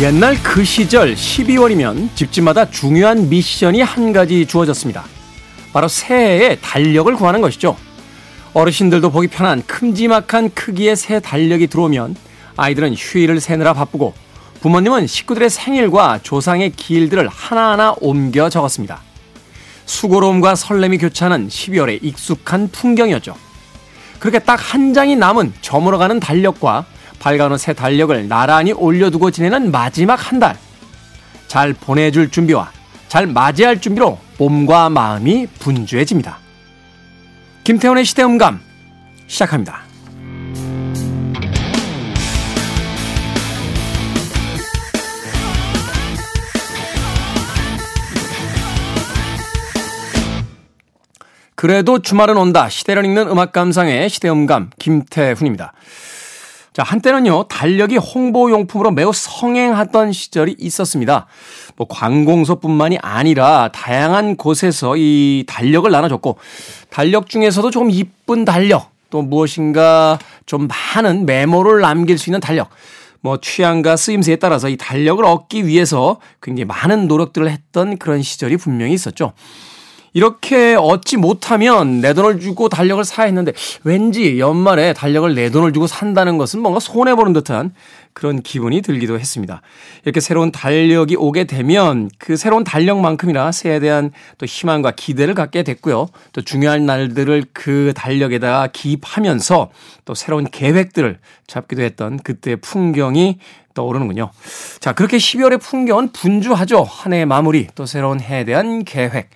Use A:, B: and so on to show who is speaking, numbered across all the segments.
A: 옛날 그 시절 12월이면 집집마다 중요한 미션이 한 가지 주어졌습니다. 바로 새해의 달력을 구하는 것이죠. 어르신들도 보기 편한 큼지막한 크기의 새 달력이 들어오면 아이들은 휴일을 세느라 바쁘고 부모님은 식구들의 생일과 조상의 기일들을 하나하나 옮겨 적었습니다. 수고로움과 설렘이 교차하는 12월의 익숙한 풍경이었죠. 그렇게 딱 한 장이 남은 저물어가는 달력과 밝아오는 새 달력을 나란히 올려두고 지내는 마지막 한 달. 잘 보내줄 준비와 잘 맞이할 준비로 몸과 마음이 분주해집니다. 김태훈의 시대음감 시작합니다. 그래도 주말은 온다. 시대를 읽는 음악 감상의 시대음감 김태훈입니다. 자, 한때는요, 달력이 홍보용품으로 매우 성행하던 시절이 있었습니다. 뭐, 관공서뿐만이 아니라 다양한 곳에서 이 달력을 나눠줬고, 달력 중에서도 조금 이쁜 달력, 또 무엇인가 좀 많은 메모를 남길 수 있는 달력, 뭐, 취향과 쓰임새에 따라서 이 달력을 얻기 위해서 굉장히 많은 노력들을 했던 그런 시절이 분명히 있었죠. 이렇게 얻지 못하면 내 돈을 주고 달력을 사야 했는데 왠지 연말에 달력을 내 돈을 주고 산다는 것은 뭔가 손해보는 듯한 그런 기분이 들기도 했습니다. 이렇게 새로운 달력이 오게 되면 그 새로운 달력만큼이나 새에 대한 또 희망과 기대를 갖게 됐고요. 또 중요한 날들을 그 달력에다가 기입하면서 또 새로운 계획들을 잡기도 했던 그때의 풍경이 떠오르는군요. 자, 그렇게 12월의 풍경은 분주하죠. 한 해의 마무리, 또 새로운 해에 대한 계획.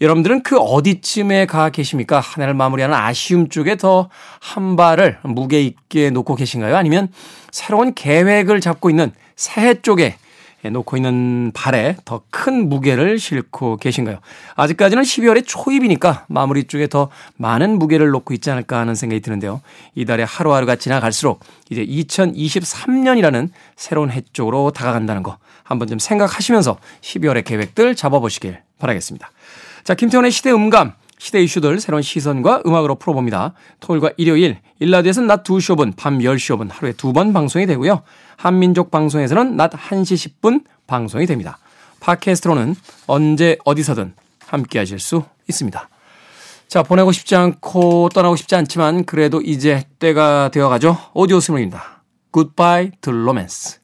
A: 여러분들은 그 어디쯤에 가 계십니까? 한 해를 마무리하는 아쉬움 쪽에 더 한 발을 무게 있게 놓고 계신가요? 아니면 새로운 계획을 잡고 있는 새해 쪽에 놓고 있는 발에 더 큰 무게를 싣고 계신가요? 아직까지는 12월의 초입이니까 마무리 쪽에 더 많은 무게를 놓고 있지 않을까 하는 생각이 드는데요. 이달의 하루하루가 지나갈수록 이제 2023년이라는 새로운 해 쪽으로 다가간다는 거 한번 좀 생각하시면서 12월의 계획들 잡아보시길 바라겠습니다. 자, 김태원의 시대 음감. 시대 이슈들 새로운 시선과 음악으로 풀어봅니다. 토요일과 일요일, 일라디오에서는 낮 2시 5분, 밤 10시 5분 하루에 두 번 방송이 되고요. 한민족 방송에서는 낮 1시 10분 방송이 됩니다. 팟캐스트로는 언제 어디서든 함께 하실 수 있습니다. 자, 보내고 싶지 않고 떠나고 싶지 않지만 그래도 이제 때가 되어가죠. 오지 오스본입니다. Goodbye to Romance.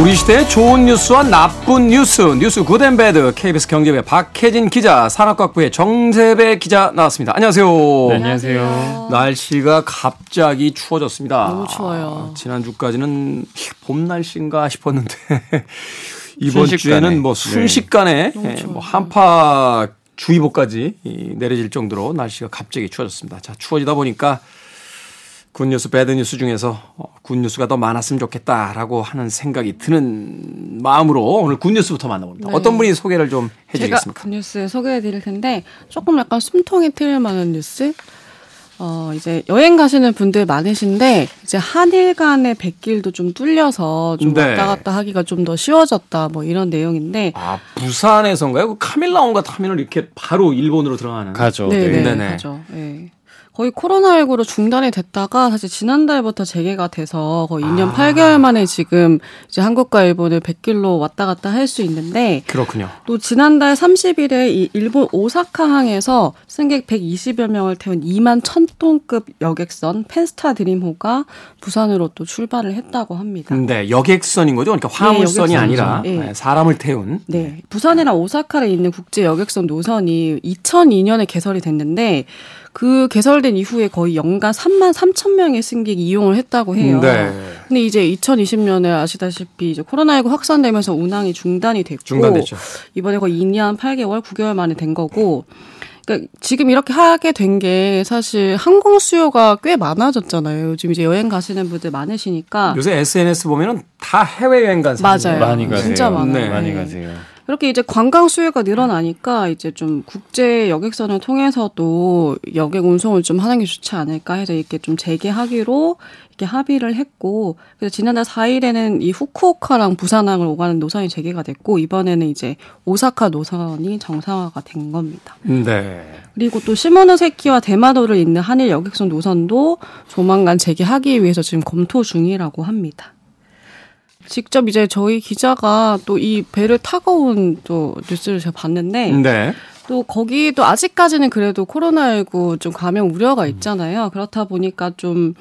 A: 우리 시대의 좋은 뉴스와 나쁜 뉴스, 뉴스 Good and Bad, KBS 경제부의 박혜진 기자, 산업과학부의 정세배 기자 나왔습니다. 안녕하세요.
B: 네, 안녕하세요.
A: 날씨가 갑자기 추워졌습니다.
C: 너무 추워요.
A: 지난주까지는 봄 날씨인가 싶었는데, 이번
B: 순식간에.
A: 주에는 뭐
B: 네.
A: 순식간에
C: 추워요.
A: 뭐 한파 주의보까지 이 내려질 정도로 날씨가 갑자기 추워졌습니다. 자, 추워지다 보니까 good news, bad news 중에서 어, good news가 더 많았으면 좋겠다라고 하는 생각이 드는 마음으로 오늘 good news부터 만나봅니다.
C: 네.
A: 어떤 분이 소개를 좀
C: 제가
A: 해주시겠습니까?
C: good news 소개해드릴 텐데 조금 약간 숨통이 트일 만한 뉴스. 어 이제 여행 가시는 분들 많으신데 이제 한일 간의 뱃길도 좀 뚫려서 좀
A: 네.
C: 왔다 갔다 하기가 좀 더 쉬워졌다 뭐 이런 내용인데
A: 아, 부산에서인가요? 그 카밀라온가 타면을 이렇게 바로 일본으로 들어가는.
B: 가죠.
C: 네네
A: 네네.
C: 가죠. 네. 거의 코로나19로 중단이 됐다가 사실 지난달부터 재개가 돼서 거의 2년
A: 아.
C: 8개월 만에 지금 이제 한국과 일본을 백길로 왔다 갔다 할 수 있는데
A: 그렇군요.
C: 또 지난달 30일에 이 일본 오사카항에서 승객 120여 명을 태운 2만 1000톤급 여객선 펜스타 드림호가 부산으로 또 출발을 했다고 합니다.
A: 근데 여객선인 거죠? 그러니까 화물선이
C: 여객선이죠.
A: 아니라
C: 네.
A: 네, 사람을 태운.
C: 네. 부산이랑 오사카에 있는 국제 여객선 노선이 2002년에 개설이 됐는데 그 개설된 이후에 거의 연간 3만 3천 명의 승객이 이용을 했다고 해요.
A: 네.
C: 근데 이제 2020년에 아시다시피 이제 코로나19 확산되면서 운항이 중단이 됐고
A: 중단됐죠.
C: 이번에 거의 2년 8개월 9개월 만에 된 거고 그러니까 지금 이렇게 하게 된 게 사실 항공 수요가 꽤 많아졌잖아요. 요즘 이제 여행 가시는 분들 많으시니까
A: 요새 SNS 보면은 다 해외 여행 간 사진.
C: 맞아요.
B: 많이 가세요.
C: 진짜 많아요.
A: 네.
B: 많이 가세요.
C: 이렇게 이제 관광 수요가 늘어나니까 이제 좀 국제 여객선을 통해서도 여객 운송을 좀 하는 게 좋지 않을까 해서 이렇게 좀 재개하기로 이렇게 합의를 했고 그래서 지난달 4일에는 이 후쿠오카랑 부산항을 오가는 노선이 재개가 됐고 이번에는 이제 오사카 노선이 정상화가 된 겁니다.
A: 네.
C: 그리고 또 시모노세키와 대마도를 잇는 한일 여객선 노선도 조만간 재개하기 위해서 지금 검토 중이라고 합니다. 직접 이제 저희 기자가 또 이 배를 타고 온 또 뉴스를 제가 봤는데
A: 네.
C: 또 거기도 아직까지는 그래도 코로나19 좀 감염 우려가 있잖아요. 그렇다 보니까 좀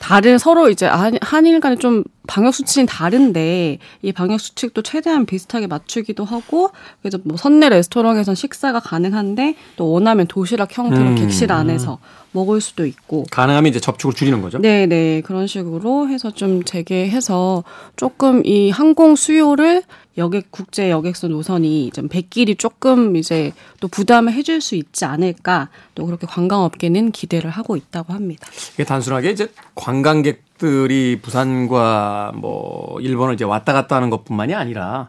C: 다른 서로 이제 한- 한일 간에 좀 방역 수칙이 다른데 이 방역 수칙도 최대한 비슷하게 맞추기도 하고 그래서 뭐 선내 레스토랑에선 식사가 가능한데 또 원하면 도시락 형태로
A: 음.
C: 객실 안에서 먹을 수도 있고
A: 가능하면 이제 접촉을 줄이는 거죠.
C: 네, 네. 그런 식으로 해서 좀 재개해서 조금 이 항공 수요를 여객 국제 여객선 노선이 좀 배길이 조금 이제 또 부담을 해줄 수 있지 않을까 또 그렇게 관광업계는 기대를 하고 있다고 합니다.
A: 이게 단순하게 이제 관광객 들이 부산과 뭐 일본을 이제 왔다 갔다 하는 것뿐만이 아니라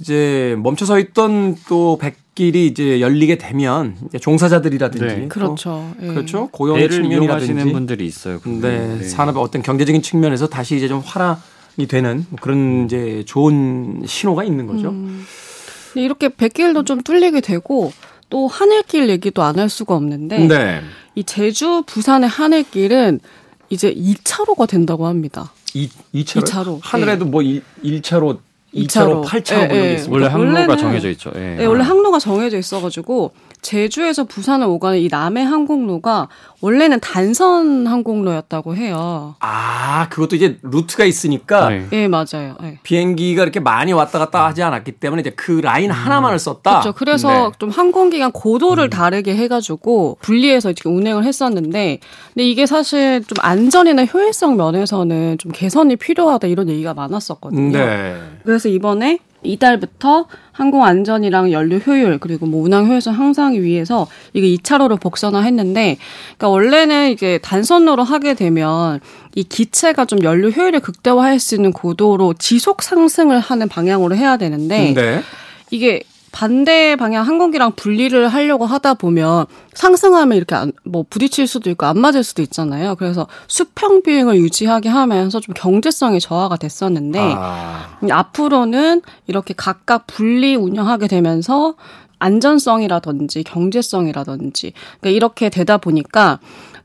A: 이제 멈춰서 있던 또 백길이 이제 열리게 되면 이제 종사자들이라든지
B: 네.
A: 또
C: 그렇죠. 예.
A: 그렇죠 고용의 측면이라든지
B: 분들이 있어요.
A: 네, 산업의 어떤 경제적인 측면에서 다시 이제 좀 활황이 되는 뭐 그런 이제 좋은 신호가 있는 거죠.
C: 근데 이렇게 백길도 좀 뚫리게 되고 또 하늘길 얘기도 안 할 수가 없는데
A: 네.
C: 이 제주 부산의 하늘길은 이제 2차로가 된다고 합니다.
A: 이, 2차로?
C: 이차로.
A: 하늘에도 뭐 1, 1차로, 2차로,
C: 이차로.
A: 8차로
C: 예,
A: 뭐
C: 예.
A: 있습니다.
B: 원래 항로가
C: 원래는-
B: 정해져 있죠. 예.
C: 네, 원래 항로가 정해져 있어가지고 제주에서 부산을 오가는 이 남해 항공로가 원래는 단선 항공로였다고 해요.
A: 아, 그것도 이제 루트가 있으니까
B: 네.
C: 예, 맞아요. 예.
A: 비행기가 이렇게 많이 왔다 갔다 하지 않았기 때문에 이제 그 라인 하나만을 썼다.
C: 그렇죠. 그래서
A: 네. 음.
C: 좀 항공기간 고도를 다르게 해가지고 분리해서 이렇게 운행을 했었는데, 근데 이게 사실 좀 안전이나 효율성 면에서는 좀 개선이 필요하다 이런 얘기가 많았었거든요.
A: 네.
C: 그래서 이번에 이달부터 항공 안전이랑 연료 효율 그리고 뭐 운항 효율성 향상을 위해서 이게 2차로로 복선화했는데 그러니까 원래는 이게 단선로로 하게 되면 이 기체가 좀 연료 효율을 극대화할 수 있는 고도로 지속 상승을 하는 방향으로 해야 되는데
A: 네.
C: 이게 반대 방향 항공기랑 분리를 하려고 하다 보면 상승하면 이렇게 안, 뭐 부딪힐 수도 있고 안 맞을 수도 있잖아요. 그래서 수평 비행을 유지하게 하면서 좀 경제성이 저하가 됐었는데
A: 아,
C: 음, 앞으로는 이렇게 각각 분리 운영하게 되면서 안전성이라든지 경제성이라든지 그러니까 이렇게 되다 보니까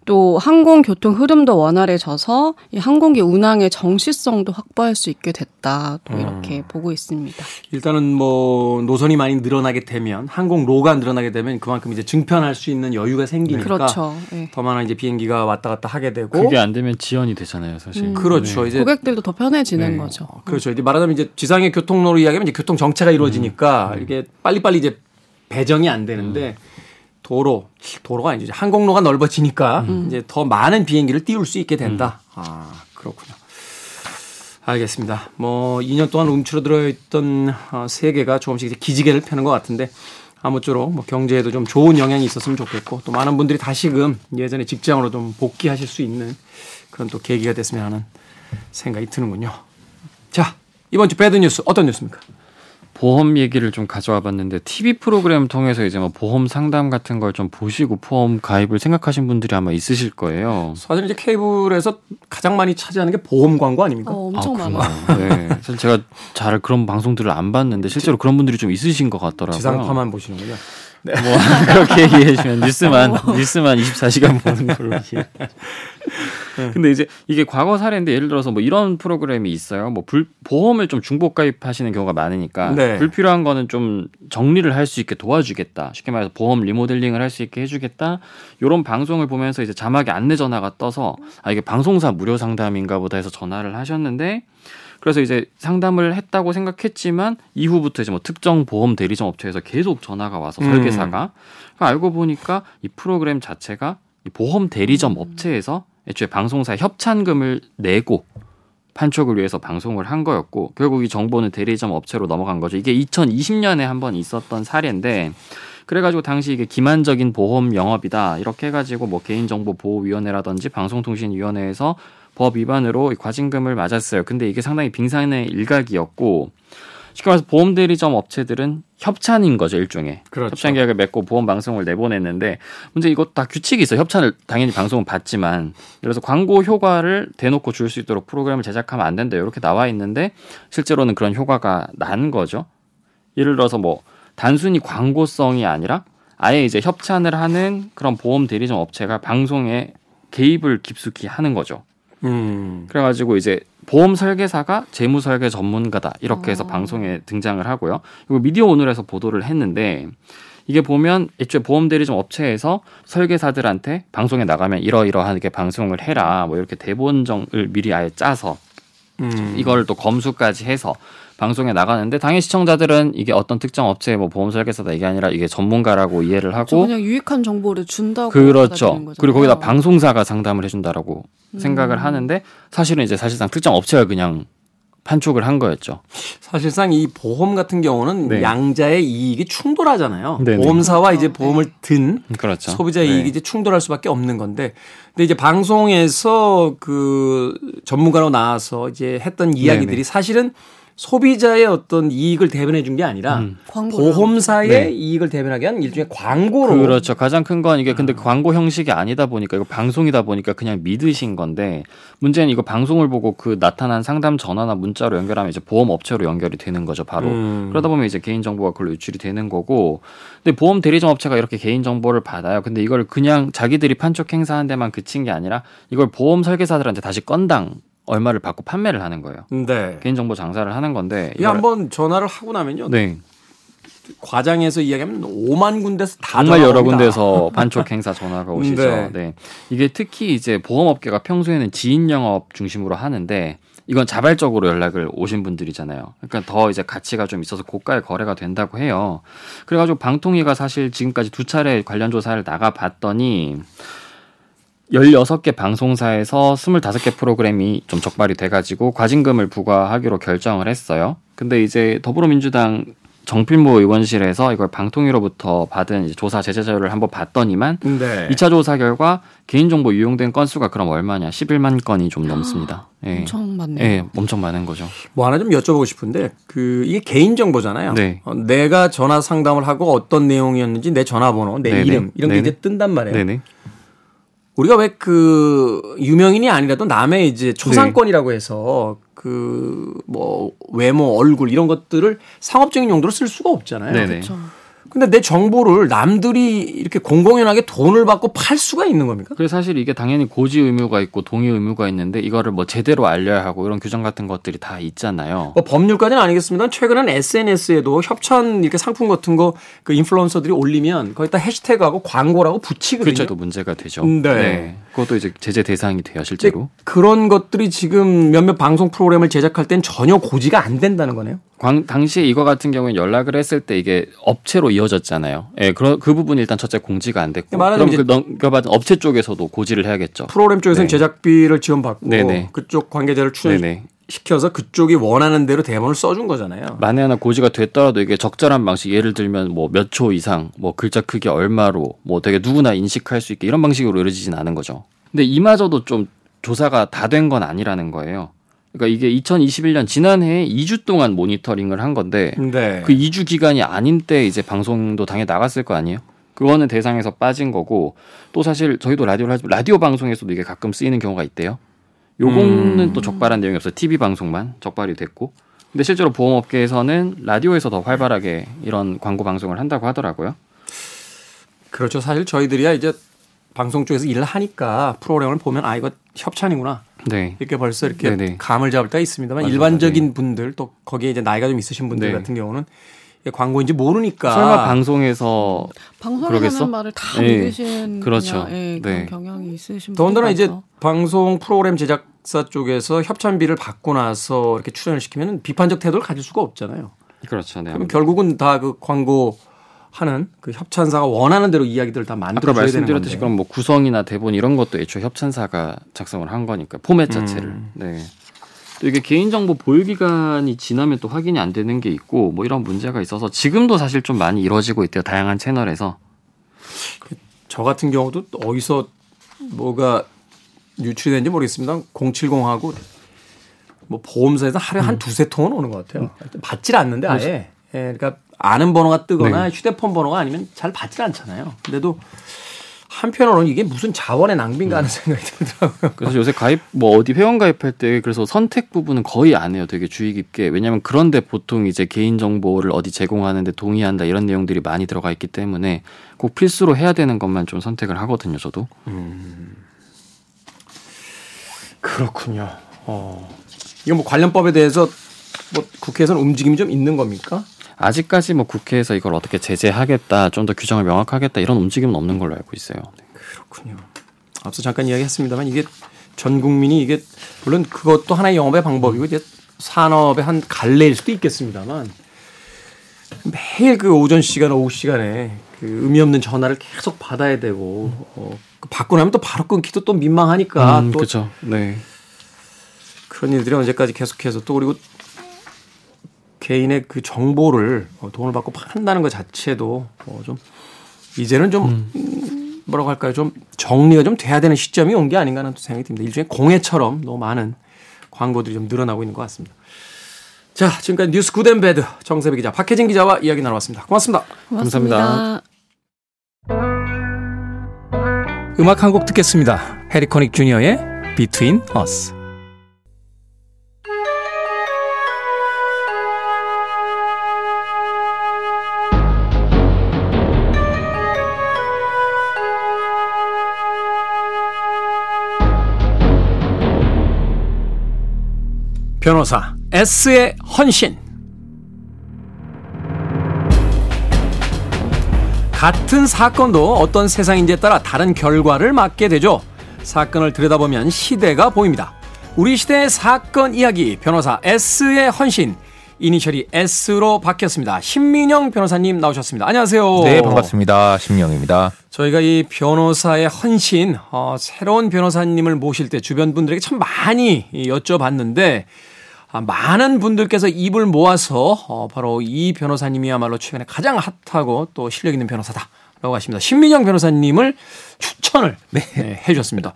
C: 또 항공 교통 흐름도 원활해져서 이 항공기 운항의 정시성도 확보할 수 있게 됐다. 또 이렇게 보고 있습니다.
A: 일단은 뭐 노선이 많이 늘어나게 되면 항공로가 늘어나게 되면 그만큼 이제 증편할 수 있는 여유가 생기니까
C: 그렇죠. 예.
A: 더 많은 이제 비행기가 왔다 갔다 하게 되고
B: 그게 안 되면 지연이 되잖아요, 사실.
C: 음.
A: 그렇죠. 이제
C: 고객들도 더 편해지는
B: 네.
C: 거죠.
A: 어, 그렇죠. 이제 말하자면 이제 지상의 교통로로 이야기하면 이제 교통 정체가 이루어지니까 이게 빨리빨리 이제 배정이 안 되는데 도로 도로가 아니죠. 이제 항공로가 넓어지니까 이제 더 많은 비행기를 띄울 수 있게 된다. 아 그렇군요. 알겠습니다. 뭐 2년 동안 움츠러들어 있던 어, 세계가 조금씩 이제 기지개를 펴는 것 같은데 아무쪼록 뭐 경제에도 좀 좋은 영향이 있었으면 좋겠고 또 많은 분들이 다시금 예전에 직장으로 좀 복귀하실 수 있는 그런 또 계기가 됐으면 하는 생각이 드는군요. 자 이번 주 배드 뉴스 어떤 뉴스입니까?
B: 보험 얘기를 좀 가져와 봤는데 TV 프로그램 통해서 이제 뭐 보험 상담 같은 걸 좀 보시고 보험 가입을 생각하신 분들이 아마 있으실 거예요.
A: 사실 이제 케이블에서 가장 많이 차지하는 게 보험 광고 아닙니까?
C: 어, 엄청
B: 아,
C: 많아요.
B: 네. 사실 제가 잘 그런 방송들을 안 봤는데 실제로 그런 분들이 좀 있으신 것 같더라고요.
A: 지상파만 보시는군요.
B: 뭐 그렇게 얘기해 주면 뉴스만 뉴스만 24시간 보는 걸로. 이해. 근데 이제 이게 과거 사례인데 예를 들어서 뭐 이런 프로그램이 있어요. 뭐 불, 보험을 좀 중복 가입하시는 경우가 많으니까
A: 네.
B: 불필요한 거는 좀 정리를 할 수 있게 도와주겠다. 쉽게 말해서 보험 리모델링을 할 수 있게 해주겠다. 이런 방송을 보면서 이제 자막에 안내 전화가 떠서 아 이게 방송사 무료 상담인가 보다 해서 전화를 하셨는데 그래서 이제 상담을 했다고 생각했지만 이후부터 이제 뭐 특정 보험 대리점 업체에서 계속 전화가 와서
A: 음.
B: 설계사가 그러니까 알고 보니까 이 프로그램 자체가 이 보험 대리점 업체에서 애초에 방송사 협찬금을 내고 판촉을 위해서 방송을 한 거였고 결국 이 정보는 대리점 업체로 넘어간 거죠. 이게 2020년에 한 번 있었던 사례인데 그래가지고 당시 이게 기만적인 보험 영업이다 이렇게 해가지고 뭐 개인정보보호위원회라든지 방송통신위원회에서 법 위반으로 이 과징금을 맞았어요. 근데 이게 상당히 빙산의 일각이었고 쉽게 말해서 보험 대리점 업체들은 협찬인 거죠 일종의
A: 그렇죠.
B: 협찬 계약을 맺고 보험 방송을 내보냈는데 문제 이거 다 규칙이 있어 요 협찬을 당연히 방송은 받지만 그래서 광고 효과를 대놓고 줄 수 있도록 프로그램을 제작하면 안 된다 이렇게 나와 있는데 실제로는 그런 효과가 난 거죠 예를 들어서 뭐 단순히 광고성이 아니라 아예 이제 협찬을 하는 그런 보험 대리점 업체가 방송에 개입을 깊숙이 하는 거죠.
A: 음.
B: 그래가지고 이제 보험 설계사가 재무 설계 전문가다 이렇게 해서
C: 아.
B: 방송에 등장을 하고요. 그리고 미디어 오늘에서 보도를 했는데 이게 보면 애초에 보험 대리점 업체에서 설계사들한테 방송에 나가면 이러이러하게 방송을 해라 뭐 이렇게 대본정을 미리 아예 짜서
A: 음.
B: 이걸 또 검수까지 해서 방송에 나가는데 당연히 시청자들은 이게 어떤 특정 업체의 뭐 보험 설계사다 이게 아니라 이게 전문가라고 이해를
C: 저
B: 하고
C: 그냥 유익한 정보를 준다고
B: 그렇죠. 그리고 거기다 방송사가 상담을 해준다라고
C: 음.
B: 생각을 하는데 사실은 이제 사실상 특정 업체가 그냥 판촉을 한 거였죠.
A: 사실상 이 보험 같은 경우는
B: 네.
A: 양자의 이익이 충돌하잖아요.
B: 네네.
A: 보험사와
C: 그렇죠.
A: 이제 보험을 든
B: 그렇죠.
A: 소비자
B: 네.
A: 이익이 이제 충돌할 수밖에 없는 건데, 근데 이제 방송에서 그 전문가로 나와서 이제 했던 이야기들이
B: 네네.
A: 사실은 소비자의 어떤 이익을 대변해 준 게 아니라
B: 음.
A: 보험사의
B: 네.
A: 이익을 대변하게 한 일종의 광고로
B: 그렇죠. 가장 큰 건 이게
A: 아.
B: 근데 광고 형식이 아니다 보니까 이거 방송이다 보니까 그냥 믿으신 건데 문제는 이거 방송을 보고 그 나타난 상담 전화나 문자로 연결하면 이제 보험 업체로 연결이 되는 거죠, 바로.
A: 음.
B: 그러다 보면 이제 개인 정보가 그걸로 유출이 되는 거고. 근데 보험 대리점 업체가 이렇게 개인 정보를 받아요. 근데 이걸 그냥 자기들이 판촉 행사한 데만 그친 게 아니라 이걸 보험 설계사들한테 다시 건당 얼마를 받고 판매를 하는 거예요.
A: 네.
B: 개인 정보 장사를 하는 건데
A: 이게 한번 전화를 하고 나면요.
B: 네.
A: 과장해서 이야기하면 5만 군데서 다
B: 정말 여러. 군데서 반촉 행사 전화가 오시죠.
A: 네.
B: 네. 이게 특히 이제 보험업계가 평소에는 지인 영업 중심으로 하는데 이건 자발적으로 연락을 오신 분들이잖아요. 그러니까 더 이제 가치가 좀 있어서 고가의 거래가 된다고 해요. 그래가지고 방통위가 사실 지금까지 두 차례 관련 조사를 나가 봤더니 16개 방송사에서 25개 프로그램이 좀 적발이 돼가지고 과징금을 부과하기로 결정을 했어요. 근데 이제 더불어민주당 정필모 의원실에서 이걸 방통위로부터 받은 이제 조사 제재 자료를 한번 봤더니만
A: 네.
B: 2차 조사 결과 개인정보 유용된 건수가 그럼 얼마냐? 11만 건이 좀 넘습니다. 예.
C: 엄청 많네요.
B: 예, 엄청 많은 거죠.
A: 뭐 하나 좀 여쭤보고 싶은데 그 이게 개인 정보잖아요.
B: 네.
A: 어, 내가 전화 상담을 하고 어떤 내용이었는지 내 전화번호, 내
B: 네네.
A: 이름 이런 게
B: 네네.
A: 이제 뜬단 말이에요.
B: 네네.
A: 우리가 왜 그 유명인이 아니라도 남의 이제 초상권이라고 해서 그 뭐 외모, 얼굴 이런 것들을 상업적인 용도로 쓸 수가 없잖아요.
B: 네네.
C: 그렇죠.
A: 근데 내 정보를 남들이 이렇게 공공연하게 돈을 받고 팔 수가 있는 겁니까?
B: 그래서 사실 이게 당연히 고지 의무가 있고 동의 의무가 있는데 이거를 뭐 제대로 알려야 하고 이런 규정 같은 것들이 다 있잖아요.
A: 뭐 법률까지는 아니겠습니다. 최근엔 SNS에도 협찬 이렇게 상품 같은 거 그 인플루언서들이 올리면 거기다 해시태그하고 광고라고 붙이거든요.
B: 그렇죠. 또 문제가 되죠.
A: 네.
B: 그것도 이제 제재 대상이 돼요, 실제로.
A: 그런 것들이 지금 몇몇 방송 프로그램을 제작할 땐 전혀 고지가 안 된다는 거네요.
B: 광, 당시에 이거 같은 경우에 연락을 했을 때 이게 업체로 이어졌잖아요. 예, 그, 그 부분이 일단 첫째 공지가 안 됐고. 그럼 그 넘겨받은 업체 쪽에서도 고지를 해야겠죠.
A: 프로그램 쪽에서는
B: 네.
A: 제작비를 지원받고
B: 네네.
A: 그쪽 관계자를. 출연시켜서 그쪽이 원하는 대로 대본을 써준 거잖아요.
B: 만에 하나 고지가 됐더라도 이게 적절한 방식, 예를 들면 뭐 몇 초 이상, 뭐 글자 크기 얼마로, 뭐 되게 누구나 인식할 수 있게 이런 방식으로 이루어지진 않은 거죠. 근데 이마저도 좀 조사가 다 된 건 아니라는 거예요. 그러니까 이게 2021년 지난해에 2주 동안 모니터링을 한 건데
A: 네.
B: 그 2주 기간이 아닌 때 이제 방송도 당연히 나갔을 거 아니에요? 그거는 대상에서 빠진 거고 또 사실 저희도 라디오를 하지만 라디오 방송에서도 이게 가끔 쓰이는 경우가 있대요. 요거는
A: 음.
B: 또 적발한 내용이 없어요. TV 방송만 적발이 됐고. 근데 실제로 보험업계에서는 라디오에서 더 활발하게 이런 광고 방송을 한다고 하더라고요.
A: 그렇죠. 사실 저희들이야 이제 방송 쪽에서 일을 하니까 프로그램을 보면 아 이거 협찬이구나
B: 네.
A: 이렇게 벌써 이렇게
B: 네네.
A: 감을 잡을 때가 있습니다만
B: 맞아요.
A: 일반적인 분들 또 거기에 이제 나이가 좀 있으신 분들
B: 네.
A: 같은 경우는 광고인지 모르니까
B: 설마 방송에서
C: 방송에
B: 그러겠어?
C: 하는 말을 다
B: 네.
C: 믿으신
B: 그렇죠.
C: 예, 그런
B: 네.
C: 경향이 있으신
A: 더군다나 이제. 방송 프로그램 제작사 쪽에서 협찬비를 받고 나서 이렇게 출연을 시키면 비판적 태도를 가질 수가 없잖아요.
B: 그렇죠. 네.
A: 그럼 결국은 다 그 광고 하는 그 협찬사가 원하는 대로 이야기들을 다 만들어 줘야 되는 건데.
B: 그럼 뭐 구성이나 대본 이런 것도 애초에 협찬사가 작성을 한 거니까 포맷 자체를.
A: 음.
B: 네. 또 이게 개인정보 보유 기간이 지나면 또 확인이 안 되는 게 있고 뭐 이런 문제가 있어서 지금도 사실 좀 많이 이루어지고 있대요. 다양한 채널에서.
A: 저 같은 경우도 또 어디서 뭐가 유출이 되는지 모르겠습니다. 070하고 뭐 보험사에서 하루에 한 두세 통은 오는 것 같아요. 받질 않는데 아예. 예, 그러니까 아는 번호가 뜨거나
B: 네.
A: 휴대폰 번호가 아니면 잘 받질 않잖아요. 근데도 한편으로는 이게 무슨 자원의 낭비인가 하는 생각이 들더라고요.
B: 그래서 요새 가입 뭐 어디 회원 가입할 때 그래서 선택 부분은 거의 안 해요. 되게 주의 깊게. 왜냐하면 그런데 보통 이제 개인 정보를 어디 제공하는데 동의한다 이런 내용들이 많이 들어가 있기 때문에 꼭 필수로 해야 되는 것만 좀 선택을 하거든요. 저도.
A: 그렇군요. 어. 이거 뭐 관련법에 대해서 뭐 국회에서는 움직임이 좀 있는 겁니까?
B: 아직까지 뭐 국회에서 이걸 어떻게 제재하겠다, 좀 더 규정을 명확하겠다 이런 움직임은 없는 걸로 알고 있어요. 네.
A: 그렇군요. 앞서 잠깐 이야기했습니다만 이게 전 국민이 이게 물론 그것도 하나의 영업의 방법이고 이제 산업의 한 갈래일 수도 있겠습니다만 매일 그 오전 시간, 오후 시간에 그 의미 없는 전화를 계속 받아야 되고 어, 그 받고 나면 또 바로 끊기도 또 민망하니까
B: 음,
A: 또
B: 그렇죠. 네.
A: 그런 일들이 언제까지 계속해서 또 그리고 개인의 그 정보를 어, 돈을 받고 판다는 것 자체도 어, 좀 이제는 좀 음, 뭐라고 할까요? 좀 정리가 좀 돼야 되는 시점이 온 게 아닌가 하는 또 생각이 듭니다. 일종의 공해처럼 너무 많은 광고들이 좀 늘어나고 있는 것 같습니다. 자, 지금까지 뉴스 Good and Bad 정세배 기자, 박혜진 기자와 이야기 나눠봤습니다. 고맙습니다.
B: 감사합니다.
A: 음악 한 곡 듣겠습니다. 해리코닉 주니어의 Between Us. 변호사 S의 헌신. 같은 사건도 어떤 세상인지에 따라 다른 결과를 맞게 되죠. 사건을 들여다보면 시대가 보입니다. 우리 시대의 사건 이야기 변호사 S의 헌신 이니셜이 S로 바뀌었습니다. 신민영 변호사님 나오셨습니다. 안녕하세요.
D: 네, 반갑습니다. 심영입니다.
A: 저희가 이 변호사의 헌신, 어, 새로운 변호사님을 모실 때 주변 분들에게 참 많이 여쭤봤는데, 아, 많은 분들께서 입을 모아서, 어, 바로 이 변호사님이야말로 최근에 가장 핫하고 또 실력 있는 변호사다. 라고 하십니다. 신민영 변호사님을 추천을 네, 해 주셨습니다.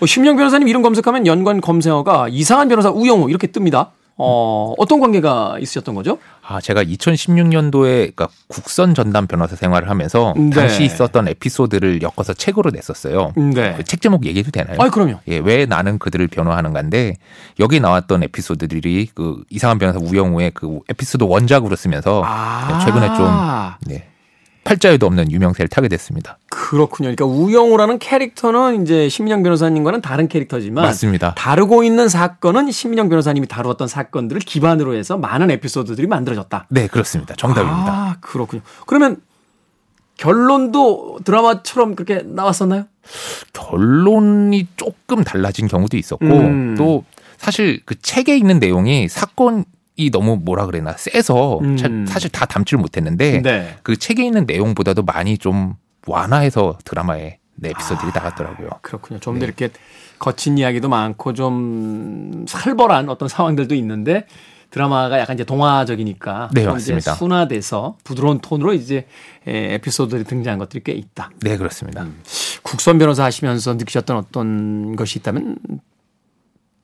A: 어, 신민영 변호사님 이름 검색하면 연관 검색어가 이상한 변호사 우영우 이렇게 뜹니다. 어, 어떤 관계가 있으셨던 거죠?
D: 아, 제가 2016년도에 그러니까 국선 전담 변호사 생활을 하면서
A: 네.
D: 당시 있었던 에피소드를 엮어서 책으로 냈었어요.
A: 네.
D: 그 책 제목 얘기해도 되나요?
A: 아이, 그럼요.
D: 예, 왜 나는 그들을 변호하는가인데 여기 나왔던 에피소드들이 그 이상한 변호사 우영우의 그 에피소드 원작으로 쓰면서
A: 아.
D: 최근에 좀 네, 팔자에도 없는 유명세를 타게 됐습니다.
A: 그렇군요. 그러니까 우영우라는 캐릭터는 이제 신민영 변호사님과는 다른 캐릭터지만
D: 맞습니다.
A: 다루고 있는 사건은 신민영 변호사님이 다루었던 사건들을 기반으로 해서 많은 에피소드들이 만들어졌다.
D: 네, 그렇습니다. 정답입니다.
A: 아, 그렇군요. 그러면 결론도 드라마처럼 그렇게 나왔었나요?
D: 결론이 조금 달라진 경우도 있었고
A: 음.
D: 또 사실 그 책에 있는 내용이 사건 이 너무 뭐라 그래나 세서
A: 음.
D: 차- 사실 다 담지를 못했는데
A: 네.
D: 그 책에 있는 내용보다도 많이 좀 완화해서 드라마에 네, 에피소드들이 나갔더라고요.
A: 그렇군요. 좀더 이렇게 거친 이야기도 많고 좀 살벌한 어떤 상황들도 있는데 드라마가 약간 이제 동화적이니까
D: 네, 맞습니다.
A: 순화돼서 부드러운 톤으로 이제 에, 에피소드들이 등장한 것들이 꽤 있다.
D: 네, 그렇습니다.
A: 국선 변호사 하시면서 느끼셨던 어떤 것이 있다면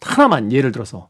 A: 하나만 예를 들어서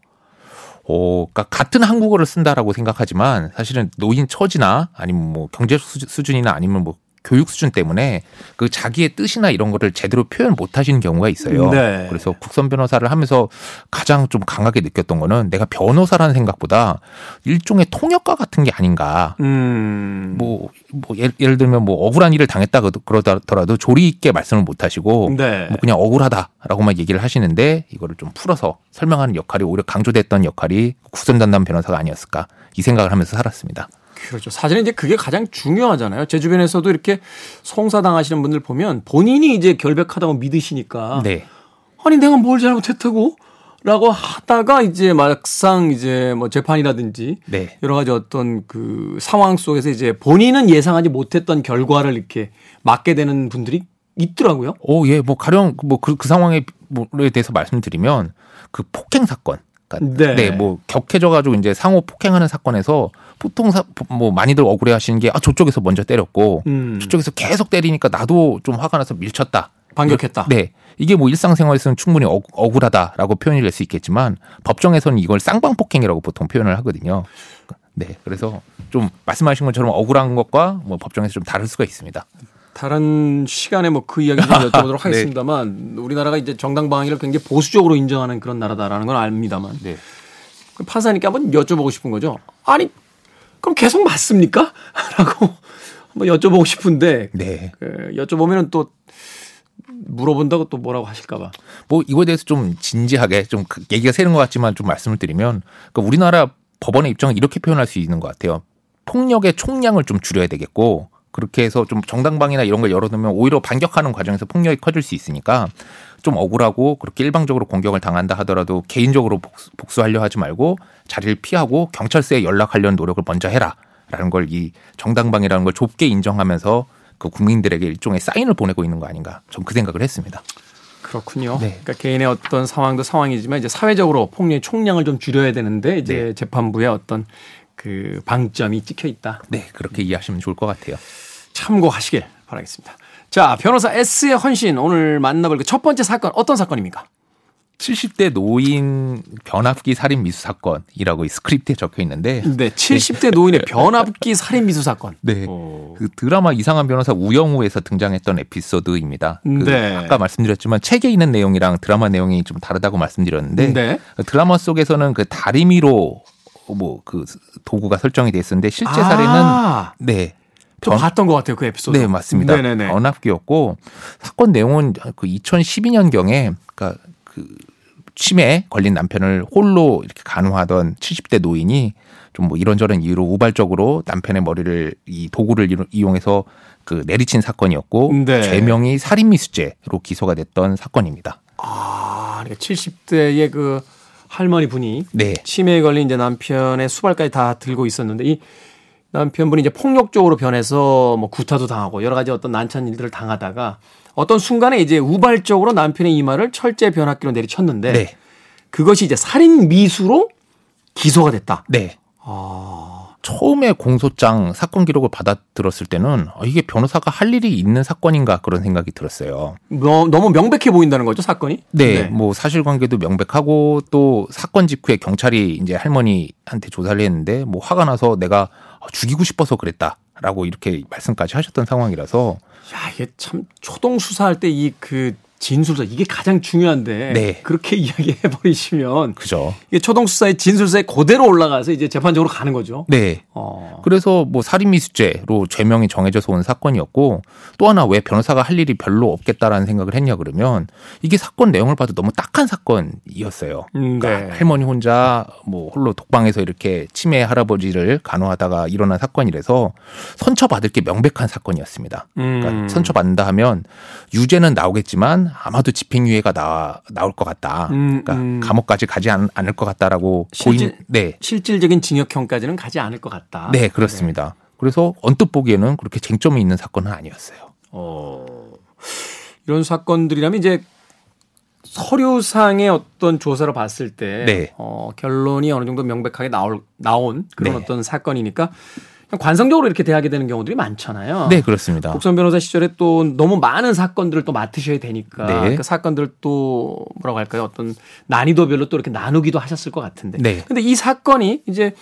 D: 어, 그러니까 같은 한국어를 쓴다라고 생각하지만 사실은 노인 처지나 아니면 뭐 경제 수- 수준이나 아니면 뭐 교육 수준 때문에 그 자기의 뜻이나 이런 거를 제대로 표현 못 하시는 경우가 있어요.
A: 네.
D: 그래서 국선 변호사를 하면서 가장 좀 강하게 느꼈던 거는 내가 변호사라는 생각보다 일종의 통역가 같은 게 아닌가.
A: 음.
D: 뭐, 뭐 예를, 예를 들면 뭐 억울한 일을 당했다 그- 그러더라도 조리 있게 말씀을 못 하시고
A: 네.
D: 뭐 그냥 억울하다라고만 얘기를 하시는데 이거를 좀 풀어서 설명하는 역할이 오히려 강조됐던 역할이 국선 전담 변호사가 아니었을까 이 생각을 하면서 살았습니다.
A: 그렇죠. 사실은 이제 그게 가장 중요하잖아요. 제 주변에서도 이렇게 송사당하시는 분들 보면 본인이 이제 결백하다고 믿으시니까
D: 네.
A: 아니 내가 뭘 잘못했다고? 라고 하다가 이제 막상 이제 뭐 재판이라든지
D: 네.
A: 여러 가지 어떤 그 상황 속에서 이제 본인은 예상하지 못했던 결과를 이렇게 맞게 되는 분들이 있더라고요.
D: 오, 예, 뭐 가령 뭐그 그 상황에 뭐에 대해서 말씀드리면 그 폭행 사건.
A: 네.
D: 네. 뭐 격해져 가지고 이제 상호 폭행하는 사건에서 보통 사, 뭐 많이들 억울해 하시는 게 아, 저쪽에서 먼저 때렸고
A: 음.
D: 저쪽에서 계속 때리니까 나도 좀 화가 나서 밀쳤다.
A: 반격했다.
D: 네. 이게 뭐 일상생활에서는 충분히 억, 억울하다라고 표현이 될 수 있겠지만 법정에서는 이걸 쌍방폭행이라고 보통 표현을 하거든요. 네. 그래서 좀 말씀하신 것처럼 억울한 것과 뭐 법정에서 좀 다를 수가 있습니다.
A: 다른 시간에 뭐 그 이야기 좀 여쭤보도록
D: 네.
A: 하겠습니다만 우리나라가 이제 정당 방위를 굉장히 보수적으로 인정하는 그런 나라다라는 건 압니다만
D: 네.
A: 그 판사님께 한번 여쭤보고 싶은 거죠. 아니 그럼 계속 맞습니까? 라고 한번 여쭤보고 싶은데
D: 네.
A: 그 여쭤보면은 또 물어본다고 또 뭐라고 하실까봐.
D: 뭐 이거에 대해서 좀 진지하게 좀그 얘기가 새는 것 같지만 좀 말씀을 드리면 그러니까 우리나라 법원의 입장은 이렇게 표현할 수 있는 것 같아요. 폭력의 총량을 좀 줄여야 되겠고 그렇게 해서 좀 정당방이나 이런 걸 열어두면 오히려 반격하는 과정에서 폭력이 커질 수 있으니까 좀 억울하고 그렇게 일방적으로 공격을 당한다 하더라도 개인적으로 복수, 복수 하려 하지 말고 자리를 피하고 경찰서에 연락하려는 노력을 먼저 해라라는 걸 이 정당방이라는 걸 좁게 인정하면서 그 국민들에게 일종의 사인을 보내고 있는 거 아닌가 좀 그 생각을 했습니다.
A: 그렇군요.
D: 네.
A: 그러니까 개인의 어떤 상황도 상황이지만 이제 사회적으로 폭력의 총량을 좀 줄여야 되는데 이제
D: 네.
A: 재판부의 어떤 그 방점이 찍혀 있다.
D: 네, 그렇게 이해하시면 좋을 것 같아요.
A: 참고하시길 바라겠습니다. 자, 변호사 S의 헌신 오늘 만나볼 그 첫 번째 사건 어떤 사건입니까?
D: 70대 노인 변압기 살인 미수 사건이라고 이 스크립트에 적혀 있는데
A: 네, 70대 노인의 변압기 살인 미수 사건.
D: 네.
A: 오.
D: 그 드라마 이상한 변호사 우영우에서 등장했던 에피소드입니다. 그
A: 네.
D: 아까 말씀드렸지만 책에 있는 내용이랑 드라마 내용이 좀 다르다고 말씀드렸는데
A: 네.
D: 드라마 속에서는 그 다리미로 뭐그 도구가 설정이 돼 있었는데 실제 사례는
A: 아,
D: 네.
A: 좀
D: 변-
A: 봤던 것 같아요 그 에피소드.
D: 네, 맞습니다.
A: 네네네.
D: 변압기였고 사건 내용은 그 2012년경에 그러니까 그 치매에 걸린 남편을 홀로 이렇게 간호하던 70대 노인이 좀 뭐 이런저런 이유로 우발적으로 남편의 머리를 이 도구를 이용해서 그 내리친 사건이었고
A: 네.
D: 죄명이 살인 미수죄로 기소가 됐던 사건입니다.
A: 아, 그러니까 70대의 그 할머니 분이
D: 네.
A: 치매에 걸린 이제 남편의 수발까지 다 들고 있었는데 이 남편분이 이제 폭력적으로 변해서 뭐 구타도 당하고 여러 가지 어떤 난처한 일들을 당하다가 어떤 순간에 이제 우발적으로 남편의 이마를 철제 변압기로 내리쳤는데
D: 네.
A: 그것이 이제 살인 미수로 기소가 됐다.
D: 네.
A: 아,
D: 처음에 공소장 사건 기록을 받아 들었을 때는 아, 이게 변호사가 할 일이 있는 사건인가 그런 생각이 들었어요.
A: 너, 너무 명백해 보인다는 거죠 사건이?
D: 네, 뭐 사실관계도 명백하고 또 사건 직후에 경찰이 이제 할머니한테 조사를 했는데 뭐 화가 나서 내가 죽이고 싶어서 그랬다라고 이렇게 말씀까지 하셨던 상황이라서.
A: 야 이게 참 초동 수사할 때 이 그 진술서 이게 가장 중요한데
D: 네.
A: 그렇게 이야기해 버리시면
D: 그죠.
A: 이게 초동 수사의 진술서에 그대로 올라가서 이제 재판적으로 가는 거죠.
D: 네.
A: 어.
D: 그래서 뭐 살인 미수죄로 죄명이 정해져서 온 사건이었고 또 하나 왜 변호사가 할 일이 별로 없겠다라는 생각을 했냐 그러면 이게 사건 내용을 봐도 너무 딱한 사건이었어요.
A: 음,
D: 그러니까
A: 네.
D: 할머니 혼자 뭐 홀로 독방에서 이렇게 치매 할아버지를 간호하다가 일어난 사건이라서 선처받을 게 명백한 사건이었습니다. 그러니까
A: 음.
D: 선처받는다 하면 유죄는 나오겠지만 아마도 집행유예가 나, 나올 것 같다.
A: 음,
D: 그러니까
A: 음.
D: 감옥까지 가지 않, 않을 것 같다라고
A: 실질-
D: 보인 네.
A: 실질적인 징역형까지는 가지 않을 것 같다.
D: 네, 그렇습니다. 그래서 언뜻 보기에는 그렇게 쟁점이 있는 사건은 아니었어요.
A: 어. 이런 사건들이라면 이제 서류상의 어떤 조사를 봤을 때
D: 네.
A: 어, 결론이 어느 정도 명백하게 나올 나온 그런
D: 네.
A: 어떤 사건이니까 관성적으로 이렇게 대하게 되는 경우들이 많잖아요.
D: 네, 그렇습니다.
A: 국선 변호사 시절에 또 너무 많은 사건들을 또 맡으셔야 되니까
D: 네.
A: 그 사건들 또 뭐라고 할까요? 어떤 난이도별로 또 이렇게 나누기도 하셨을 것 같은데.
D: 네.
A: 근데 이 사건이 이제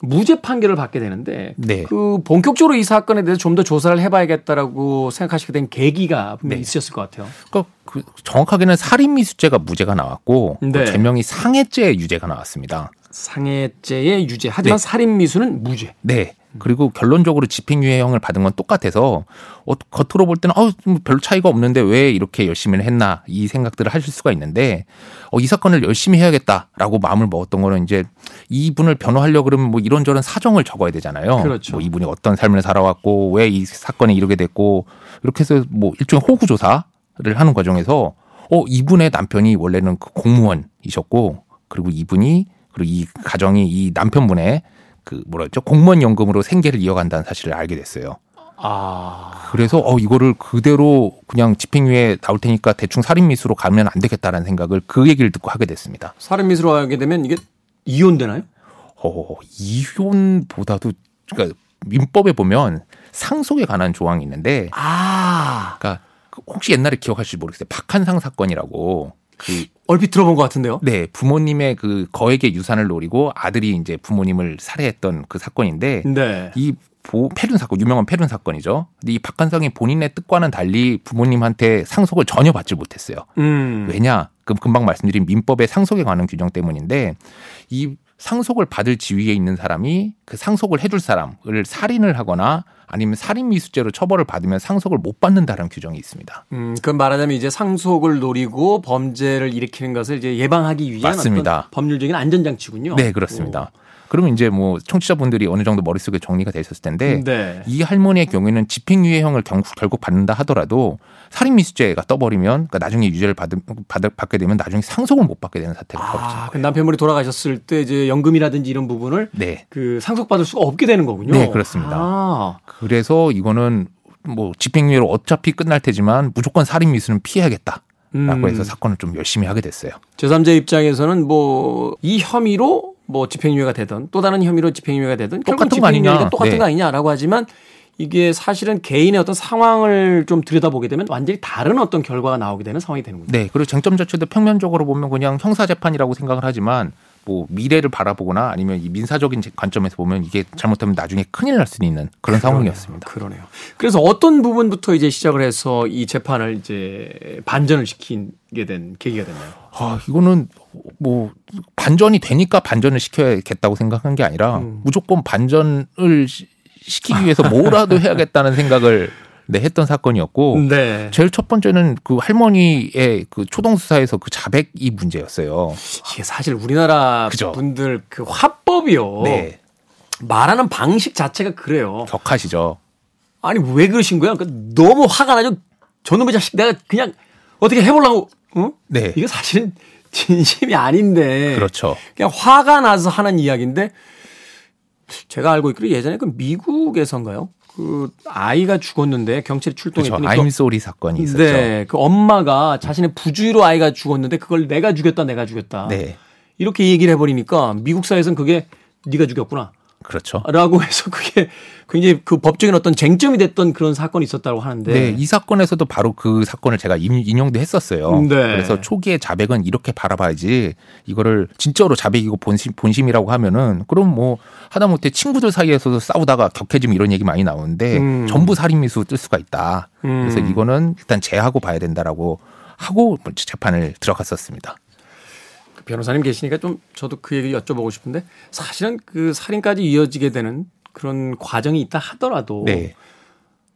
A: 무죄 판결을 받게 되는데
D: 네.
A: 그 본격적으로 이 사건에 대해서 좀 더 조사를 해봐야겠다라고 생각하시게 된 계기가 분명히
D: 네.
A: 있으셨을 것 같아요.
D: 그러니까 그 정확하게는 살인미수죄가 무죄가 나왔고
A: 네.
D: 그 죄명이 상해죄 유죄가 나왔습니다.
A: 상해죄의 유죄. 하지만
D: 네.
A: 살인 미수는 무죄.
D: 네. 그리고 결론적으로 집행유예형을 받은 건 똑같아서 어, 겉으로 볼 때는 어, 뭐별 차이가 없는데 왜 이렇게 열심히 했나 이 생각들을 하실 수가 있는데 어, 이 사건을 열심히 해야겠다라고 마음을 먹었던 거는 이제 이분을 변호하려 고 그러면 뭐 이런저런 사정을 적어야 되잖아요.
A: 그렇죠.
D: 뭐 이분이 어떤 삶을 살아왔고 왜 이 사건이 이르게 됐고 이렇게 해서 뭐 일종의 호구 조사를 하는 과정에서 어 이분의 남편이 원래는 그 공무원이셨고 그리고 이분이 그리고 이 가정이 이 남편분의 그 뭐라 했죠 공무원 연금으로 생계를 이어간다는 사실을 알게 됐어요.
A: 아.
D: 그래서 어 이거를 그대로 그냥 집행유예 나올 테니까 대충 살인미수로 가면 안 되겠다라는 생각을 그 얘기를 듣고 하게 됐습니다.
A: 살인 미수로 하게 되면 이게 이혼되나요?
D: 어 이혼보다도 그러니까 민법에 보면 상속에 관한 조항이 있는데
A: 아.
D: 그러니까 그 혹시 옛날에 기억하실지 모르겠어요. 박한상 사건이라고 그
A: 얼핏 들어본 것 같은데요.
D: 네, 부모님의 그 거액의 유산을 노리고 아들이 이제 부모님을 살해했던 그 사건인데
A: 네.
D: 이 보, 페륜 사건, 유명한 페륜 사건이죠. 근데 이 박한상이 본인의 뜻과는 달리 부모님한테 상속을 전혀 받지 못했어요.
A: 음.
D: 왜냐? 그 금방 말씀드린 민법의 상속에 관한 규정 때문인데 이 상속을 받을 지위에 있는 사람이 그 상속을 해줄 사람을 살인을 하거나 아니면 살인 미수죄로 처벌을 받으면 상속을 못 받는다는 규정이 있습니다.
A: 음, 그건 말하자면 이제 상속을 노리고 범죄를 일으키는 것을 이제 예방하기 위한
D: 맞습니다.
A: 어떤 법률적인 안전장치군요.
D: 네, 그렇습니다. 그러면 이제 뭐 청취자분들이 어느 정도 머릿속에 정리가 돼 있었을 텐데
A: 네.
D: 이 할머니의 경우에는 집행유예형을 결국, 결국 받는다 하더라도 살인미수죄가 떠버리면 그러니까 나중에 유죄를 받, 받, 받게 되면 나중에 상속을 못 받게 되는 사태가
A: 아,
D: 거예요.
A: 그 남편분이 돌아가셨을 때 이제 연금이라든지 이런 부분을
D: 네.
A: 그 상속받을 수가 없게 되는 거군요.
D: 네, 그렇습니다.
A: 아,
D: 그래서 이거는 뭐 집행유예로 어차피 끝날 테지만 무조건 살인미수는 피해야겠다 라고
A: 음.
D: 해서 사건을 좀 열심히 하게 됐어요.
A: 제3자 입장에서는 뭐 이 혐의로 뭐 집행유예가 되든 또 다른 혐의로 집행유예가 되든
D: 똑같은 거 아니냐.
A: 똑같은
D: 네.
A: 거 아니냐라고 하지만 이게 사실은 개인의 어떤 상황을 좀 들여다보게 되면 완전히 다른 어떤 결과가 나오게 되는 상황이 되는군요.
D: 네, 그리고 쟁점 자체도 평면적으로 보면 그냥 형사 재판이라고 생각을 하지만 뭐 미래를 바라보거나 아니면 이 민사적인 관점에서 보면 이게 잘못하면 나중에 큰일 날 수도 있는 그런 상황이었습니다.
A: 그러네요. 그래서 어떤 부분부터 이제 시작을 해서 이 재판을 이제 반전을 시키게 된 계기가 됐나요?
D: 아, 이거는 뭐 반전이 되니까 반전을 시켜야겠다고 생각한 게 아니라
A: 음.
D: 무조건 반전을 시- 시키기 위해서 뭐라도 해야겠다는 생각을 네, 했던 사건이었고
A: 네.
D: 제일 첫 번째는 그 할머니의 그 초동 수사에서 그 자백 이 문제였어요.
A: 이게 사실 우리나라
D: 그죠.
A: 분들 그 화법이요.
D: 네,
A: 말하는 방식 자체가 그래요.
D: 격하시죠.
A: 아니 왜 그러신 거야? 그 너무 화가 나죠. 저놈의 자식 내가 그냥 어떻게 해보려고. 어?
D: 네,
A: 이거 사실은 진심이 아닌데.
D: 그렇죠.
A: 그냥 화가 나서 하는 이야기인데 제가 알고 있기로 예전에 그 미국에선가요? 그 아이가 죽었는데 경찰이
D: 그렇죠.
A: 출동했더니
D: 아임
A: 그,
D: 소리 사건이 있었죠.
A: 네, 그 엄마가 자신의 부주의로 아이가 죽었는데 그걸 내가 죽였다, 내가 죽였다.
D: 네,
A: 이렇게 얘기를 해버리니까 미국 사회에서는 그게 네가 죽였구나.
D: 그렇죠.
A: 라고 해서 그게 굉장히 그 법적인 어떤 쟁점이 됐던 그런 사건이 있었다고 하는데.
D: 네, 이 사건에서도 바로 그 사건을 제가 인- 인용도 했었어요.
A: 네.
D: 그래서 초기에 자백은 이렇게 바라봐야지 이거를 진짜로 자백이고 본심, 본심이라고 하면은 그럼 뭐 하다못해 친구들 사이에서도 싸우다가 격해지면 이런 얘기 많이 나오는데
A: 음.
D: 전부 살인미수 뜰 수가 있다.
A: 음.
D: 그래서 이거는 일단 제하고 봐야 된다라고 하고 재판을 들어갔었습니다.
A: 그 변호사님 계시니까 좀 저도 그 얘기 여쭤보고 싶은데 사실은 그 살인까지 이어지게 되는 그런 과정이 있다 하더라도
D: 네.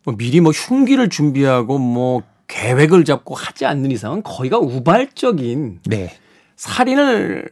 A: 뭐 미리 뭐 흉기를 준비하고 뭐 계획을 잡고 하지 않는 이상은 거의가 우발적인
D: 네.
A: 살인을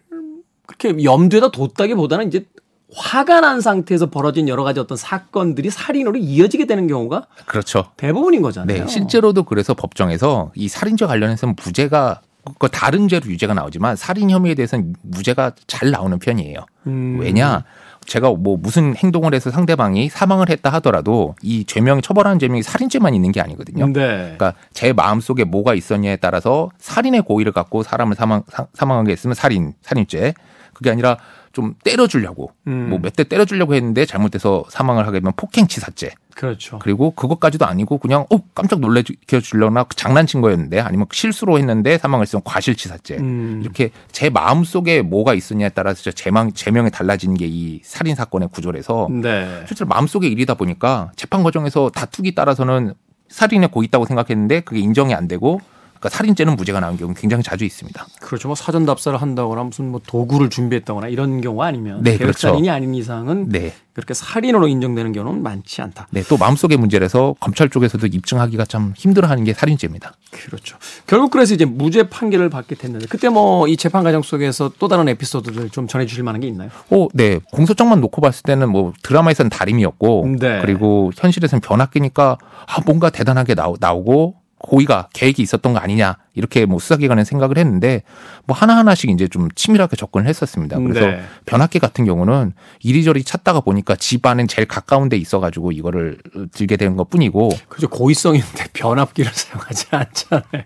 A: 그렇게 염두에다 뒀다기보다는 이제 화가 난 상태에서 벌어진 여러 가지 어떤 사건들이 살인으로 이어지게 되는 경우가
D: 그렇죠.
A: 대부분인 거잖아요.
D: 네, 실제로도 그래서 법정에서 이 살인죄 관련해서는 무죄가 그 다른 죄로 유죄가 나오지만 살인 혐의에 대해서는 무죄가 잘 나오는 편이에요.
A: 음.
D: 왜냐? 제가 뭐 무슨 행동을 해서 상대방이 사망을 했다 하더라도 이 죄명 처벌하는 죄명이 살인죄만 있는 게 아니거든요.
A: 네.
D: 그러니까 제 마음 속에 뭐가 있었냐에 따라서 살인의 고의를 갖고 사람을 사망 사, 사망하게 했으면 살인 살인죄. 그게 아니라 좀 때려주려고
A: 음.
D: 뭐몇 대 때려주려고 했는데 잘못해서 사망을 하게 되면 폭행치사죄.
A: 그렇죠.
D: 그리고 그것까지도 아니고 그냥 어 깜짝 놀래켜 주려나 장난친 거였는데 아니면 실수로 했는데 사망을 했으면 과실치사죄
A: 음.
D: 이렇게 제 마음 속에 뭐가 있었냐에 따라서 제명 제명이 달라지는 게 이 살인 사건의 구조라서
A: 네.
D: 실제로 마음 속의 일이다 보니까 재판 과정에서 다투기 따라서는 살인에 고의 있다고 생각했는데 그게 인정이 안 되고 그러니까 살인죄는 무죄가 나온 경우 굉장히 자주 있습니다.
A: 그렇죠. 뭐 사전 답사를 한다거나 무슨 뭐 도구를 준비했다거나 이런 경우가 아니면
D: 네,
A: 계획
D: 그렇죠.
A: 아닌 이상은
D: 네.
A: 그렇게 살인으로 인정되는 경우는 많지 않다.
D: 네, 또 마음속의 문제라서 검찰 쪽에서도 입증하기가 참 힘들어하는 게 살인죄입니다.
A: 그렇죠. 결국 그래서 이제 무죄 판결을 받게 됐는데 그때 뭐 이 재판 과정 속에서 또 다른 에피소드를 좀 전해주실 만한 게 있나요?
D: 어, 네. 공소장만 놓고 봤을 때는 뭐 드라마에서는 다림이었고
A: 네.
D: 그리고 현실에서는 변학기니까 아, 뭔가 대단하게 나오, 나오고 고의가 계획이 있었던 거 아니냐 이렇게 뭐 수사기관은 생각을 했는데 뭐 하나 하나씩 이제 좀 치밀하게 접근을 했었습니다. 그래서
A: 네.
D: 변학기 같은 경우는 이리저리 찾다가 보니까 집 안은 제일 가까운 데 있어가지고 이거를 들게 된 것 뿐이고
A: 그죠. 고의성인데 변압기를 사용하지 않잖아요.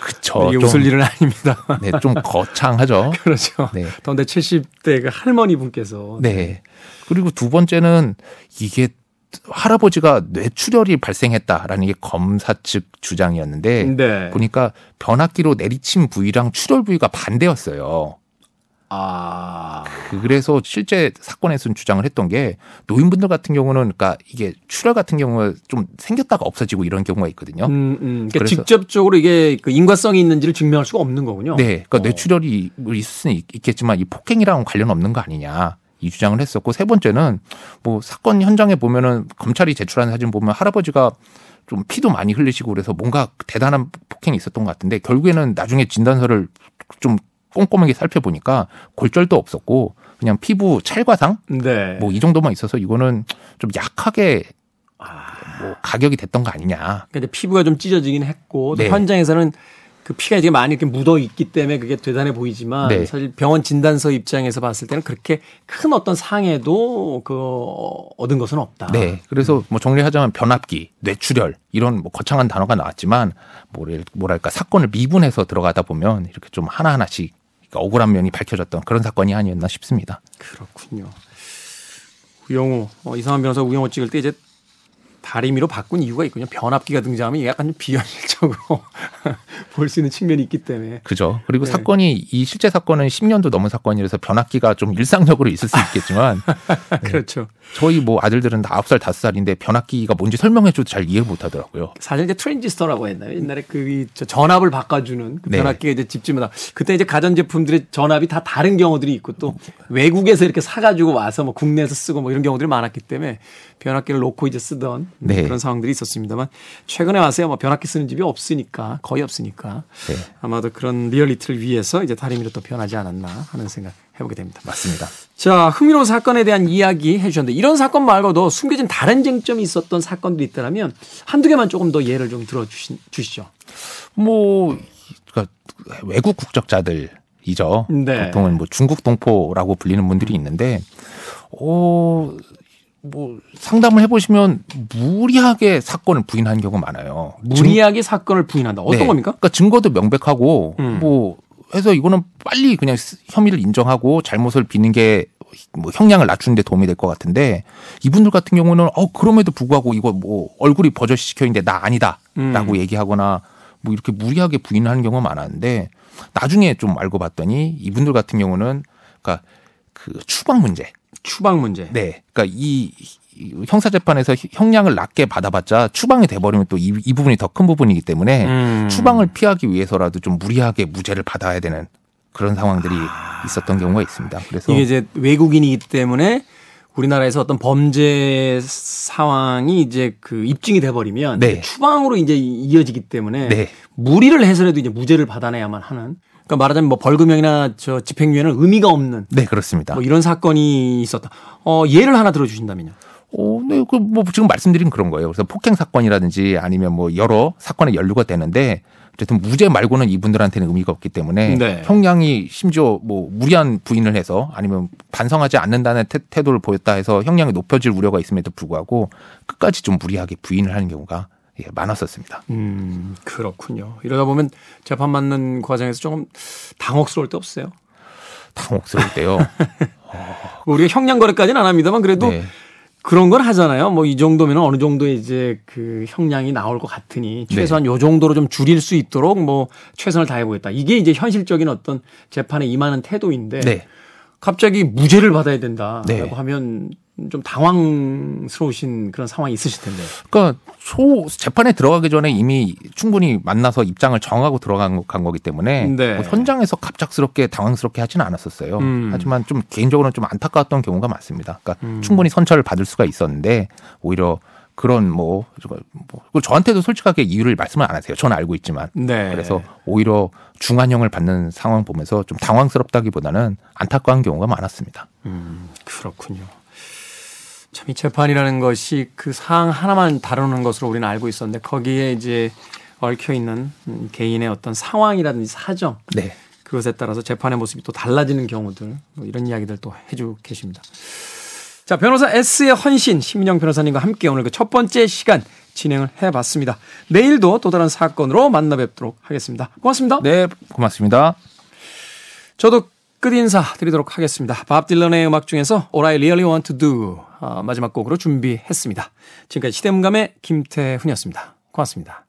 D: 그쵸.
A: 이게
D: 좀,
A: 웃을 일은 아닙니다.
D: 네, 좀 거창하죠.
A: 그렇죠.
D: 네.
A: 더군데 70대 그 할머니 분께서
D: 네. 그리고 두 번째는 이게 할아버지가 뇌출혈이 발생했다라는 게 검사 측 주장이었는데
A: 네.
D: 보니까 변압기로 내리친 부위랑 출혈 부위가 반대였어요.
A: 아.
D: 그래서 실제 사건에서는 주장을 했던 게 노인분들 같은 경우는 그러니까 이게 출혈 같은 경우가 좀 생겼다가 없어지고 이런 경우가 있거든요.
A: 음, 음. 그러니까 직접적으로 이게 그 인과성이 있는지를 증명할 수가 없는 거군요.
D: 네, 그러니까
A: 어.
D: 뇌출혈이 있을 수는 있- 있겠지만 이 폭행이랑 관련 없는 거 아니냐. 이 주장을 했었고 세 번째는 뭐 사건 현장에 보면은 검찰이 제출한 사진 보면 할아버지가 좀 피도 많이 흘리시고 그래서 뭔가 대단한 폭행이 있었던 것 같은데 결국에는 나중에 진단서를 좀 꼼꼼하게 살펴보니까 골절도 없었고 그냥 피부 찰과상
A: 네.
D: 뭐이 정도만 있어서 이거는 좀 약하게
A: 아.
D: 뭐 가격이 됐던 거 아니냐.
A: 그러니까 이제 피부가 좀 찢어지긴 했고 또
D: 네.
A: 현장에서는 그 피가 되게 많이 이렇게 묻어 있기 때문에 그게 대단해 보이지만
D: 네.
A: 사실 병원 진단서 입장에서 봤을 때는 그렇게 큰 어떤 상해도 그 어, 얻은 것은 없다.
D: 네. 그래서 뭐 정리하자면 변압기, 뇌출혈 이런 뭐 거창한 단어가 나왔지만 뭐랄- 뭐랄까 사건을 미분해서 들어가다 보면 이렇게 좀 하나 하나씩 억울한 면이 밝혀졌던 그런 사건이 아니었나 싶습니다.
A: 그렇군요. 우영우 어, 이상한 변호사 우영우 찍을 때 이제 다리미로 바꾼 이유가 있군요. 변압기가 등장하면 약간 좀 비현실적으로 볼 수 있는 측면이 있기 때문에.
D: 그죠. 그리고
A: 네.
D: 사건이 이 실제 사건은 10년도 넘은 사건이라서 변압기가 좀 일상적으로 있을 수 있겠지만
A: 그렇죠.
D: 저희 뭐 아들들은 다 9살, 5살인데 변압기가 뭔지 설명해줘도 잘 이해 못 하더라고요.
A: 사실 이제 트랜지스터라고 했나요? 옛날에 그저 전압을 바꿔주는 그
D: 네.
A: 변압기가 이제 집집마다 그때 이제 가전제품들의 전압이 다 다른 경우들이 있고 또 외국에서 이렇게 사가지고 와서 뭐 국내에서 쓰고 뭐 이런 경우들이 많았기 때문에 변압기를 놓고 이제 쓰던
D: 네.
A: 그런 상황들이 있었습니다만 최근에 와서야 뭐 변압기 쓰는 집이 없으니까 거의 없으니까
D: 네.
A: 아마도 그런 리얼리티를 위해서 이제 다리미로 또 변하지 않았나 하는 생각 해보게 됩니다.
D: 맞습니다.
A: 자, 흥미로운 사건에 대한 이야기 해주셨는데 이런 사건 말고도 숨겨진 다른 쟁점이 있었던 사건들이 있다면 한두 개만 조금 더 예를 좀 들어 주시죠.
D: 뭐 그러니까 외국 국적자들 이죠.
A: 네.
D: 보통은 뭐 중국 동포라고 불리는 분들이 있는데 어. 뭐 상담을 해보시면 무리하게 사건을 부인하는 경우가 많아요.
A: 무리하게 사건을 부인한다. 어떤
D: 네.
A: 겁니까?
D: 그러니까 증거도 명백하고
A: 음.
D: 뭐 해서 이거는 빨리 그냥 혐의를 인정하고 잘못을 비는 게 뭐 형량을 낮추는데 도움이 될 것 같은데 이분들 같은 경우는 어 그럼에도 불구하고 이거 뭐 얼굴이 버젓이 시켜 있는데 나 아니다라고
A: 음.
D: 얘기하거나 뭐 이렇게 무리하게 부인하는 경우가 많았는데 나중에 좀 알고 봤더니 이분들 같은 경우는 그러니까 그 추방 문제
A: 추방 문제.
D: 네. 그러니까 이, 이 형사재판에서 형량을 낮게 받아봤자 추방이 돼버리면 또이 부분이 더 큰 부분이기 때문에
A: 음.
D: 추방을 피하기 위해서라도 좀 무리하게 무죄를 받아야 되는 그런 상황들이 있었던 경우가 있습니다. 그래서
A: 이게 이제 외국인이기 때문에 우리나라에서 어떤 범죄 상황이 이제 그 입증이 돼버리면
D: 네.
A: 추방으로 이제 이어지기 때문에
D: 네.
A: 무리를 해서라도 이제 무죄를 받아내야만 하는. 그러니까 말하자면 뭐 벌금형이나 저 집행유예는 의미가 없는
D: 네 그렇습니다.
A: 뭐 이런 사건이 있었다. 어 예를 하나 들어주신다면요.
D: 어, 네, 그 뭐 지금 말씀드린 그런 거예요. 그래서 폭행 사건이라든지 아니면 뭐 여러 사건에 연루가 되는데 어쨌든 무죄 말고는 이분들한테는 의미가 없기 때문에
A: 네.
D: 형량이 심지어 뭐 무리한 부인을 해서 아니면 반성하지 않는다는 태, 태도를 보였다 해서 형량이 높여질 우려가 있음에도 불구하고 끝까지 좀 무리하게 부인을 하는 경우가 예, 많았었습니다.
A: 음 그렇군요. 이러다 보면 재판 받는 과정에서 조금 당혹스러울 때 없어요.
D: 당혹스러울 때요.
A: 뭐 우리가 형량 거래까지는 안 합니다만 그래도
D: 네.
A: 그런 건 하잖아요. 뭐 이 정도면 어느 정도의 이제 그 형량이 나올 것 같으니 최소한 요 정도로 좀 줄일 수 있도록 뭐 최선을 다해 보겠다. 이게 이제 현실적인 어떤 재판에 임하는 태도인데
D: 네.
A: 갑자기 무죄를 받아야 된다라고
D: 네.
A: 하면 좀 당황스러우신 그런 상황이 있으실 텐데.
D: 그러니까 초 재판에 들어가기 전에 이미 충분히 만나서 입장을 정하고 들어간 거- 간 거기 때문에
A: 네.
D: 뭐 현장에서 갑작스럽게 당황스럽게 하지는 않았었어요.
A: 음.
D: 하지만 좀 개인적으로는 좀 안타까웠던 경우가 많습니다. 그러니까
A: 음.
D: 충분히 선처를 받을 수가 있었는데 오히려 그런 뭐, 뭐 저한테도 솔직하게 이유를 말씀을 안 하세요. 저는 알고 있지만.
A: 네.
D: 그래서 오히려 중한형을 받는 상황 보면서 좀 당황스럽다기보다는 안타까운 경우가 많았습니다.
A: 음, 그렇군요. 참 이 재판이라는 것이 그 사항 하나만 다루는 것으로 우리는 알고 있었는데 거기에 이제 얽혀 있는 음, 개인의 어떤 상황이라든지 사정
D: 네.
A: 그것에 따라서 재판의 모습이 또 달라지는 경우들 뭐 이런 이야기들 또 해주고 계십니다. 자 변호사 S의 헌신 심인영 변호사님과 함께 오늘 그 첫 번째 시간 진행을 해봤습니다. 내일도 또 다른 사건으로 만나 뵙도록 하겠습니다. 고맙습니다.
D: 네, 고맙습니다.
A: 저도 끝 인사 드리도록 하겠습니다. 밥 딜런의 음악 중에서 All I Really Want to Do 어, 마지막 곡으로 준비했습니다. 지금까지 시대음감의 김태훈이었습니다. 고맙습니다.